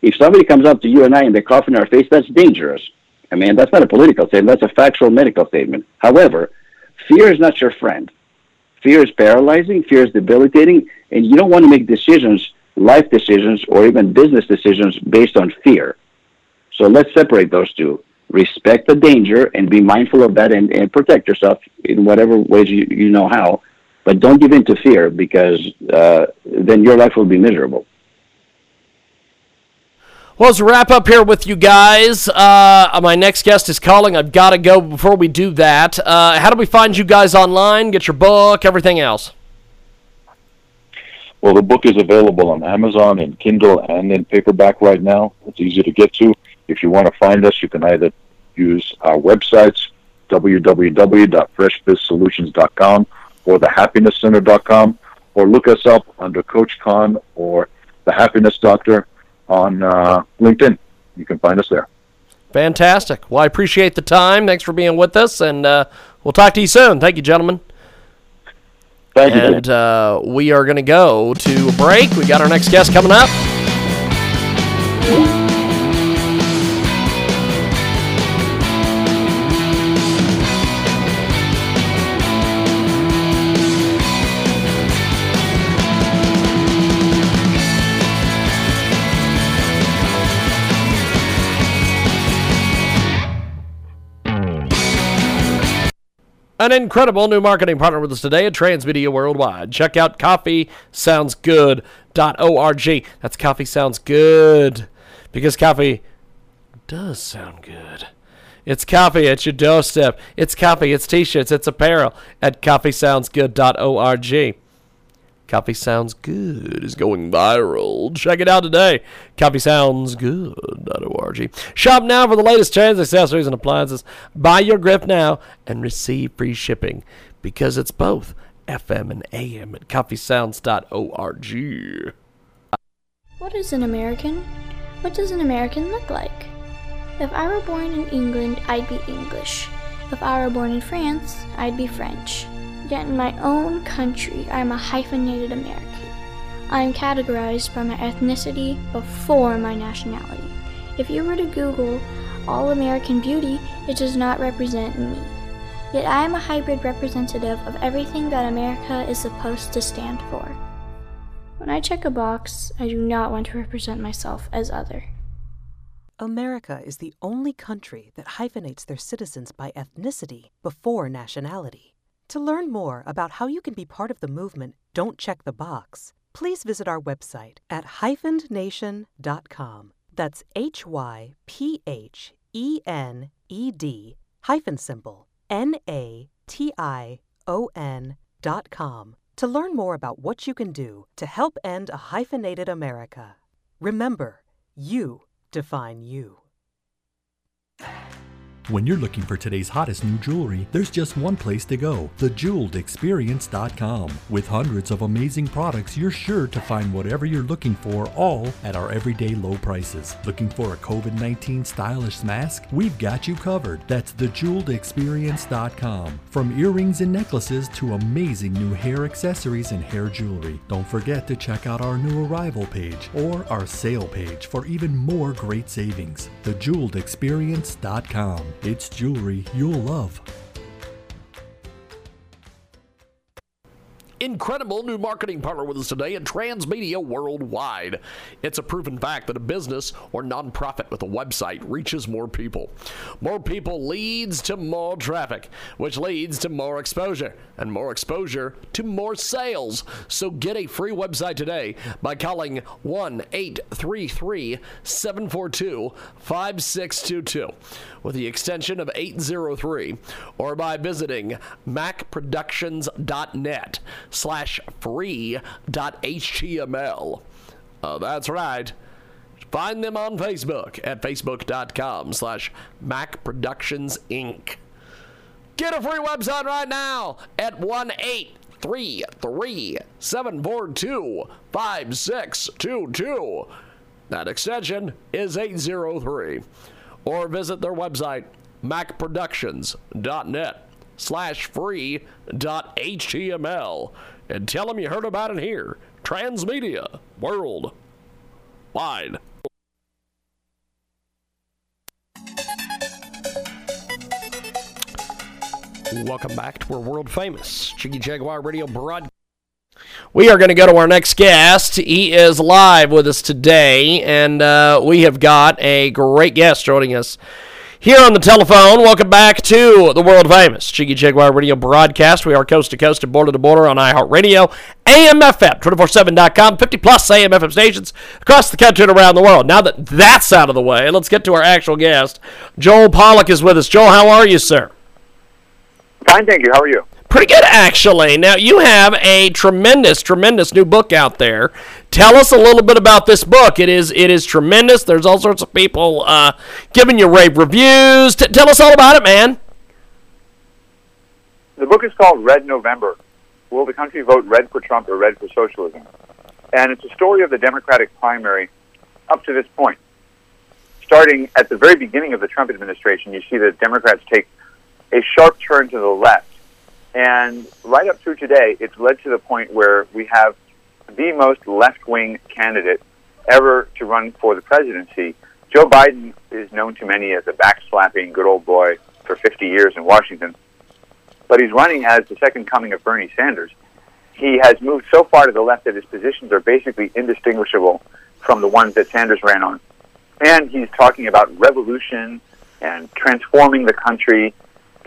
If somebody comes up to you and I and they cough in our face, that's dangerous. I mean, that's not a political statement, that's a factual medical statement. However, fear is not your friend. Fear is paralyzing, fear is debilitating, and you don't want to make decisions, life decisions, or even business decisions based on fear. So let's separate those two. Respect the danger and be mindful of that and, and protect yourself in whatever ways you, you know how. But don't give in to fear because uh, then your life will be miserable. Well, let's wrap up here with you guys. Uh, my next guest is calling. I've got to go before we do that. Uh, how do we find you guys online? Get your book, everything else. Well, the book is available on Amazon and Kindle and in paperback right now. It's easy to get to. If you want to find us, you can either use our websites, www.freshbizsolutions.com or thehappinesscenter.com, or look us up under Coach Con or The Happiness Doctor on uh, LinkedIn. You can find us there. Fantastic. Well, I appreciate the time. Thanks for being with us, and uh, we'll talk to you soon. Thank you, gentlemen. Thank you. And uh, we are going to go to a break. We got our next guest coming up. An incredible new marketing partner with us today at Transmedia Worldwide. Check out coffeesoundsgood.org. That's coffee sounds good because coffee does sound good. It's coffee at your doorstep. It's coffee, it's t-shirts, it's apparel at coffeesoundsgood.org. Coffee Sounds Good is going viral. Check it out today. CoffeeSoundsGood.org. Shop now for the latest trends, accessories, and appliances. Buy your grip now and receive free shipping because it's both FM and AM at CoffeeSounds.org. What is an American? What does an American look like? If I were born in England, I'd be English. If I were born in France, I'd be French. Yet in my own country, I am a hyphenated American. I am categorized by my ethnicity before my nationality. If you were to Google All American Beauty, it does not represent me. Yet I am a hybrid representative of everything that America is supposed to stand for. When I check a box, I do not want to represent myself as other. America is the only country that hyphenates their citizens by ethnicity before nationality. To learn more about how you can be part of the movement Don't Check the Box, please visit our website at hyphenednation.com. That's H Y P H E N E D hyphen symbol N A T I O N dot com to learn more about what you can do to help end a hyphenated America. Remember, you define you. When you're looking for today's hottest new jewelry, there's just one place to go thejeweledexperience.com. With hundreds of amazing products, you're sure to find whatever you're looking for, all at our everyday low prices. Looking for a COVID 19 stylish mask? We've got you covered. That's thejeweledexperience.com. From earrings and necklaces to amazing new hair accessories and hair jewelry. Don't forget to check out our new arrival page or our sale page for even more great savings. Thejewelledexperience.com. It's jewelry you'll love. Incredible new marketing partner with us today at Transmedia Worldwide. It's a proven fact that a business or nonprofit with a website reaches more people. More people leads to more traffic, which leads to more exposure, and more exposure to more sales. So get a free website today by calling 1 833 742 5622 with the extension of 803 or by visiting macproductions.net slash free.html. Uh, that's right. Find them on Facebook at facebook.com slash Mac Productions macproductionsinc. Get a free website right now at 1 833 742 5622. That extension is 803 or visit their website, macproductions.net slash free dot html and tell them you heard about it here. Transmedia World Wide. Welcome back to our world famous Jiggy Jaguar Radio broadcast. We are going to go to our next guest. He is live with us today, and uh, we have got a great guest joining us here on the telephone. Welcome back to the world famous Jiggy Jaguar Radio broadcast. We are coast to coast and border to border on iHeartRadio, AMFM, 247.com, 50 plus AMFM stations across the country and around the world. Now that that's out of the way, let's get to our actual guest. Joel Pollak is with us. Joel, how are you, sir? Fine, thank you. How are you? Pretty good, actually. Now, you have a tremendous, tremendous new book out there. Tell us a little bit about this book. It is it is tremendous. There's all sorts of people uh, giving you rave reviews. T- tell us all about it, man. The book is called Red November. Will the country vote red for Trump or red for socialism? And it's a story of the Democratic primary up to this point. Starting at the very beginning of the Trump administration, you see the Democrats take a sharp turn to the left. And right up through today, it's led to the point where we have the most left wing candidate ever to run for the presidency. Joe Biden is known to many as a backslapping good old boy for 50 years in Washington, but he's running as the second coming of Bernie Sanders. He has moved so far to the left that his positions are basically indistinguishable from the ones that Sanders ran on. And he's talking about revolution and transforming the country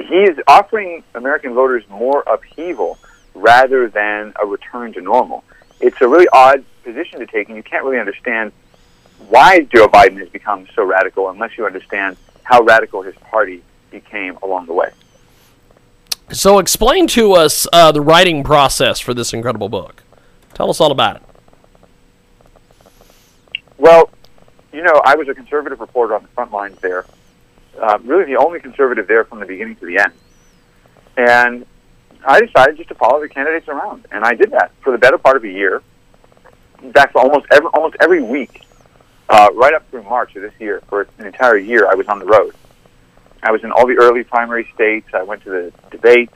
he's offering American voters more upheaval rather than a return to normal. It's a really odd position to take, and you can't really understand why Joe Biden has become so radical unless you understand how radical his party became along the way. So, explain to us uh, the writing process for this incredible book. Tell us all about it. Well, you know, I was a conservative reporter on the front lines there uh, really the only conservative there from the beginning to the end. And I decided just to follow the candidates around, and I did that for the better part of a year. In fact, almost every almost every week, uh, right up through March of this year, for an entire year, I was on the road. I was in all the early primary states. I went to the debates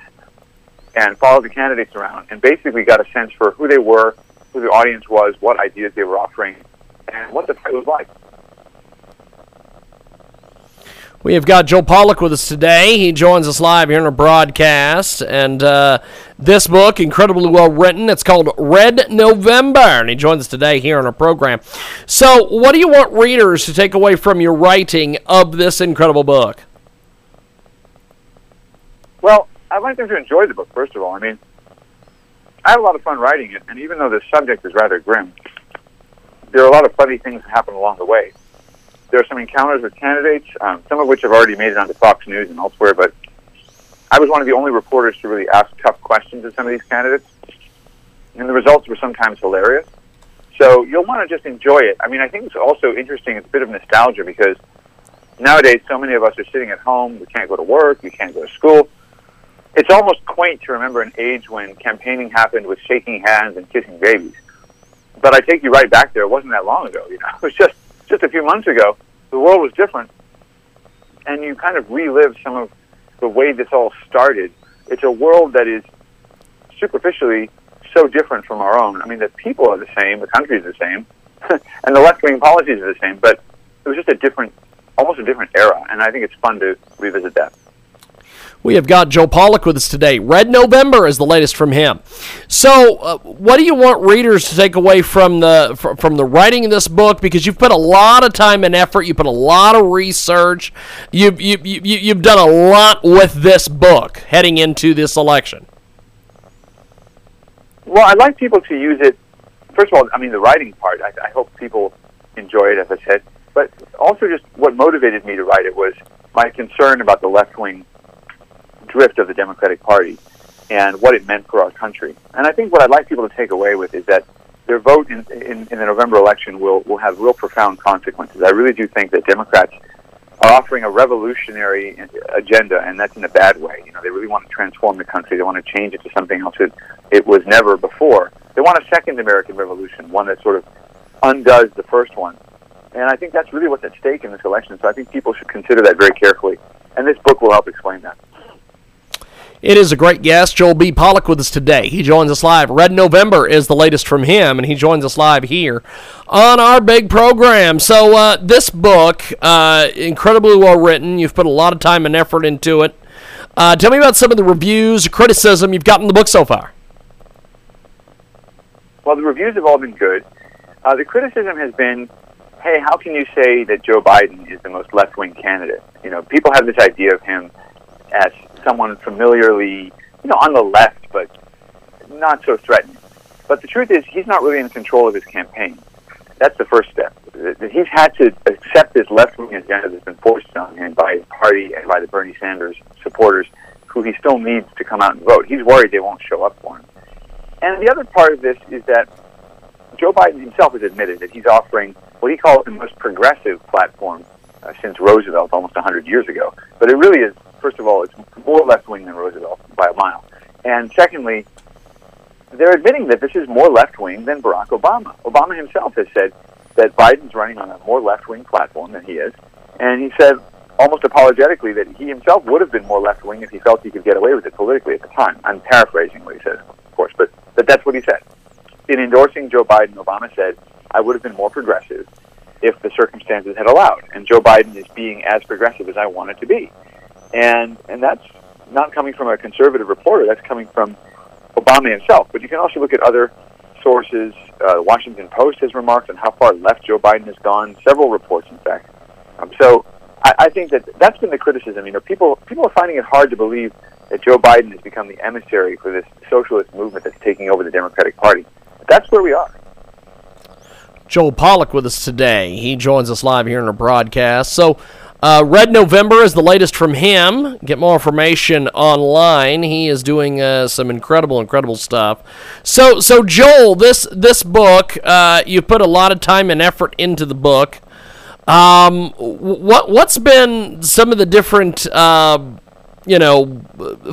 and followed the candidates around, and basically got a sense for who they were, who the audience was, what ideas they were offering, and what the fight was like. We have got Joe Pollak with us today. He joins us live here in our broadcast. And uh, this book, incredibly well written, it's called Red November. And he joins us today here on our program. So, what do you want readers to take away from your writing of this incredible book? Well, I'd like them to enjoy the book, first of all. I mean, I had a lot of fun writing it. And even though the subject is rather grim, there are a lot of funny things that happen along the way there are some encounters with candidates, um, some of which have already made it onto Fox News and elsewhere. But I was one of the only reporters to really ask tough questions of some of these candidates, and the results were sometimes hilarious. So you'll want to just enjoy it. I mean, I think it's also interesting. It's a bit of nostalgia because nowadays so many of us are sitting at home. We can't go to work. We can't go to school. It's almost quaint to remember an age when campaigning happened with shaking hands and kissing babies. But I take you right back there. It wasn't that long ago. You know, it was just just a few months ago the world was different, and you kind of relive some of the way this all started. It's a world that is superficially so different from our own. I mean, the people are the same, the country is the same, and the left wing policies are the same, but it was just a different, almost a different era, and I think it's fun to revisit that. We have got Joe Pollak with us today. Red November is the latest from him. So, uh, what do you want readers to take away from the fr- from the writing of this book? Because you've put a lot of time and effort, you put a lot of research, you've you, you, you- you've done a lot with this book heading into this election. Well, I'd like people to use it. First of all, I mean the writing part. I, I hope people enjoy it, as I said. But also, just what motivated me to write it was my concern about the left wing drift of the Democratic Party and what it meant for our country. And I think what I'd like people to take away with is that their vote in, in, in the November election will, will have real profound consequences. I really do think that Democrats are offering a revolutionary agenda, and that's in a bad way. You know, they really want to transform the country. They want to change it to something else that it was never before. They want a second American Revolution, one that sort of undoes the first one. And I think that's really what's at stake in this election. So I think people should consider that very carefully. And this book will help explain that. It is a great guest, Joel B. Pollak, with us today. He joins us live. Red November is the latest from him, and he joins us live here on our big program. So, uh, this book, uh, incredibly well written. You've put a lot of time and effort into it. Uh, tell me about some of the reviews, criticism you've gotten the book so far. Well, the reviews have all been good. Uh, the criticism has been, hey, how can you say that Joe Biden is the most left-wing candidate? You know, people have this idea of him as someone familiarly, you know, on the left, but not so threatening. But the truth is, he's not really in control of his campaign. That's the first step. He's had to accept this left-wing agenda that's been forced on him by his party and by the Bernie Sanders supporters, who he still needs to come out and vote. He's worried they won't show up for him. And the other part of this is that Joe Biden himself has admitted that he's offering what he calls the most progressive platform uh, since Roosevelt almost 100 years ago. But it really is, first of all, it's more left wing than Roosevelt by a mile. And secondly, they're admitting that this is more left wing than Barack Obama. Obama himself has said that Biden's running on a more left wing platform than he is. And he said almost apologetically that he himself would have been more left wing if he felt he could get away with it politically at the time. I'm paraphrasing what he said, of course, but, but that's what he said. In endorsing Joe Biden, Obama said, I would have been more progressive if the circumstances had allowed. And Joe Biden is being as progressive as I wanted to be. And, and that's not coming from a conservative reporter, that's coming from Obama himself. But you can also look at other sources. Uh, Washington Post has remarked on how far left Joe Biden has gone. Several reports, in fact. Um, so I, I think that that's been the criticism. You know, people people are finding it hard to believe that Joe Biden has become the emissary for this socialist movement that's taking over the Democratic Party. But that's where we are. Joel Pollak with us today. He joins us live here in our broadcast. So, uh, Red November is the latest from him. Get more information online. He is doing uh, some incredible, incredible stuff. So, so Joel, this this book, uh, you put a lot of time and effort into the book. Um, what what's been some of the different, uh, you know,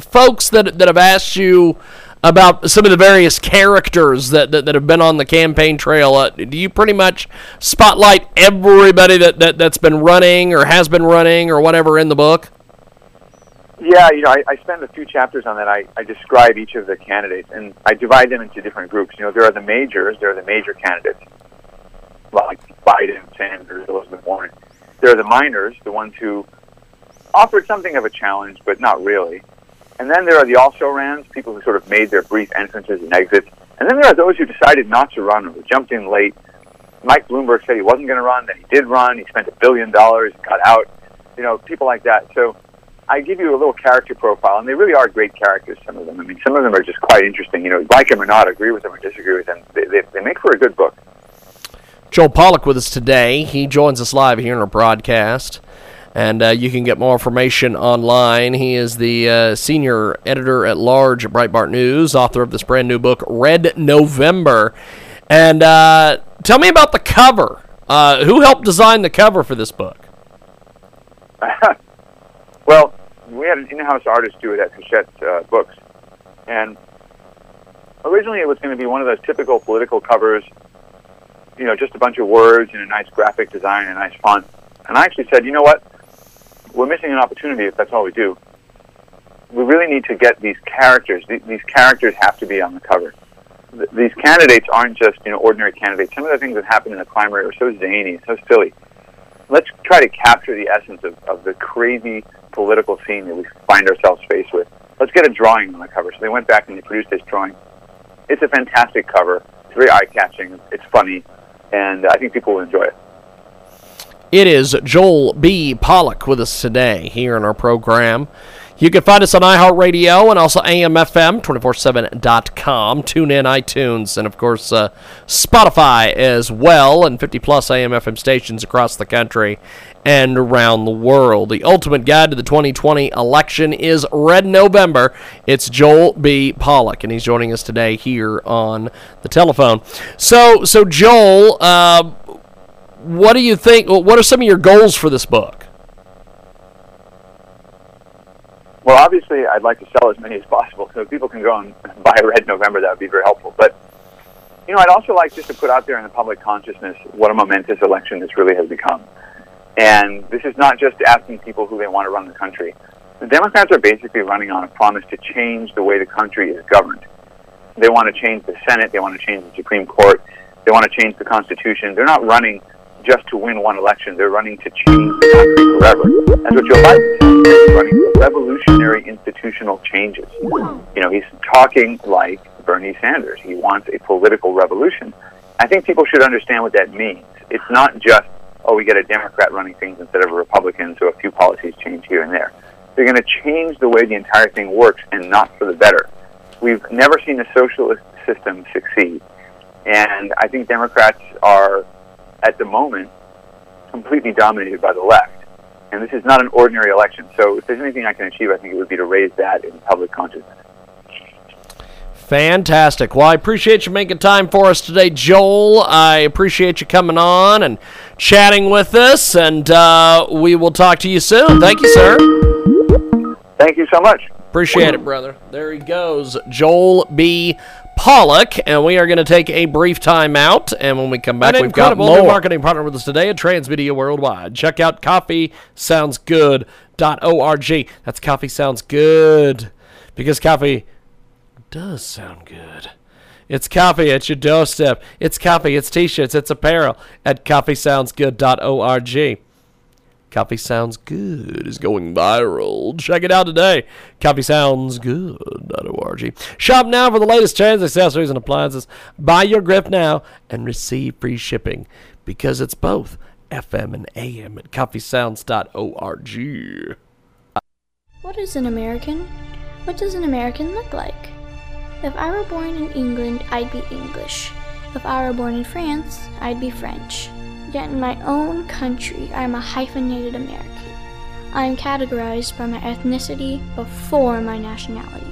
folks that that have asked you about some of the various characters that, that, that have been on the campaign trail. Uh, do you pretty much spotlight everybody that, that, that's been running or has been running or whatever in the book? Yeah, you know, I, I spend a few chapters on that. I, I describe each of the candidates, and I divide them into different groups. You know, there are the majors, there are the major candidates, like Biden, Sanders, Elizabeth Warren. There are the minors, the ones who offered something of a challenge, but not really. And then there are the also-rans, people who sort of made their brief entrances and exits. And then there are those who decided not to run or who jumped in late. Mike Bloomberg said he wasn't going to run, then he did run. He spent a billion dollars, got out. You know, people like that. So I give you a little character profile, and they really are great characters, some of them. I mean, some of them are just quite interesting. You know, like them or not, agree with them or disagree with them, they, they, they make for a good book. Joel Pollak with us today. He joins us live here in our broadcast. And uh, you can get more information online. He is the uh, senior editor at large at Breitbart News, author of this brand new book, Red November. And uh, tell me about the cover. Uh, who helped design the cover for this book? well, we had an in-house artist do it at Hachette uh, Books, and originally it was going to be one of those typical political covers, you know, just a bunch of words and a nice graphic design and a nice font. And I actually said, you know what? We're missing an opportunity if that's all we do. We really need to get these characters. Th- These characters have to be on the cover. Th- These candidates aren't just you know ordinary candidates. Some of the things that happen in the primary are so zany, so silly. Let's try to capture the essence of, of the crazy political scene that we find ourselves faced with. Let's get a drawing on the cover. So they went back and they produced this drawing. It's a fantastic cover. It's very eye-catching. It's funny, and I think people will enjoy it. It is Joel B. Pollak with us today here in our program. You can find us on iHeartRadio and also AMFM247.com, TuneIn iTunes, and of course uh, Spotify as well, and 50 plus AMFM stations across the country and around the world. The ultimate guide to the 2020 election is Red November. It's Joel B. Pollak, and he's joining us today here on the telephone. So, so Joel, uh, what do you think? What are some of your goals for this book? Well, obviously, I'd like to sell as many as possible, so people can go and buy a Red November, that would be very helpful. But you know, I'd also like just to put out there in the public consciousness what a momentous election this really has become. And this is not just asking people who they want to run the country. The Democrats are basically running on a promise to change the way the country is governed. They want to change the Senate. They want to change the Supreme Court. They want to change the Constitution. They're not running just to win one election. They're running to change the country forever. That's what Joe Biden is running revolutionary institutional changes. You know, he's talking like Bernie Sanders. He wants a political revolution. I think people should understand what that means. It's not just, oh, we get a Democrat running things instead of a Republican, so a few policies change here and there. They're going to change the way the entire thing works and not for the better. We've never seen a socialist system succeed. And I think Democrats are, at the moment, completely dominated by the left. And this is not an ordinary election. So if there's anything I can achieve, I think it would be to raise that in public consciousness. Fantastic. Well, I appreciate you making time for us today, Joel. I appreciate you coming on and chatting with us, and uh, we will talk to you soon. Thank you, sir. Thank you so much. Appreciate it, brother. There he goes, Joel B. Pollak, and we are going to take a brief time out. And when we come back, An we've got more. new marketing partner with us today at Transmedia Worldwide. Check out coffeesoundsgood.org. That's Coffee Sounds Good because coffee does sound good. It's coffee at your doorstep. It's coffee, it's t-shirts, it's apparel at coffeesoundsgood.org. Coffee Sounds Good is going viral. Check it out today. CoffeeSoundsGood.org. Shop now for the latest trends, accessories, and appliances. Buy your grip now and receive free shipping because it's both FM and AM at CoffeeSounds.org. What is an American? What does an American look like? If I were born in England, I'd be English. If I were born in France, I'd be French. Yet in my own country, I am a hyphenated American. I am categorized by my ethnicity before my nationality.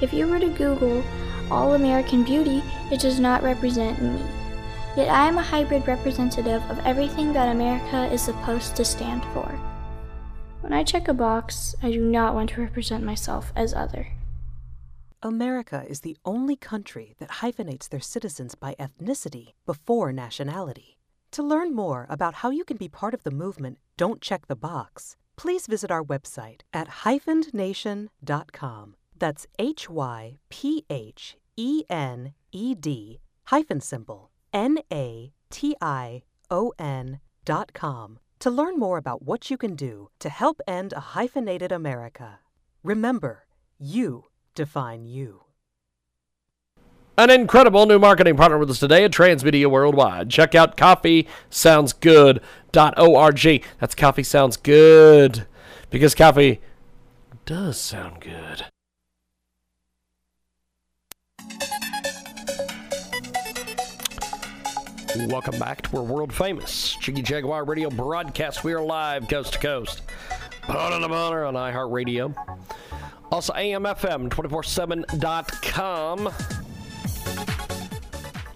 If you were to Google All American Beauty, it does not represent me. Yet I am a hybrid representative of everything that America is supposed to stand for. When I check a box, I do not want to represent myself as other. America is the only country that hyphenates their citizens by ethnicity before nationality. To learn more about how you can be part of the movement, don't check the box. Please visit our website at hyphenednation.com. That's H Y P H E N E D hyphen symbol N A T I O N dot com to learn more about what you can do to help end a hyphenated America. Remember, you define you. An incredible new marketing partner with us today at Transmedia Worldwide. Check out coffeesoundsgood.org. That's Coffee Sounds Good because coffee does sound good. Welcome back to our world famous Jiggy Jaguar radio broadcast. We are live coast to coast. On iHeartRadio. Also, AMFM247.com.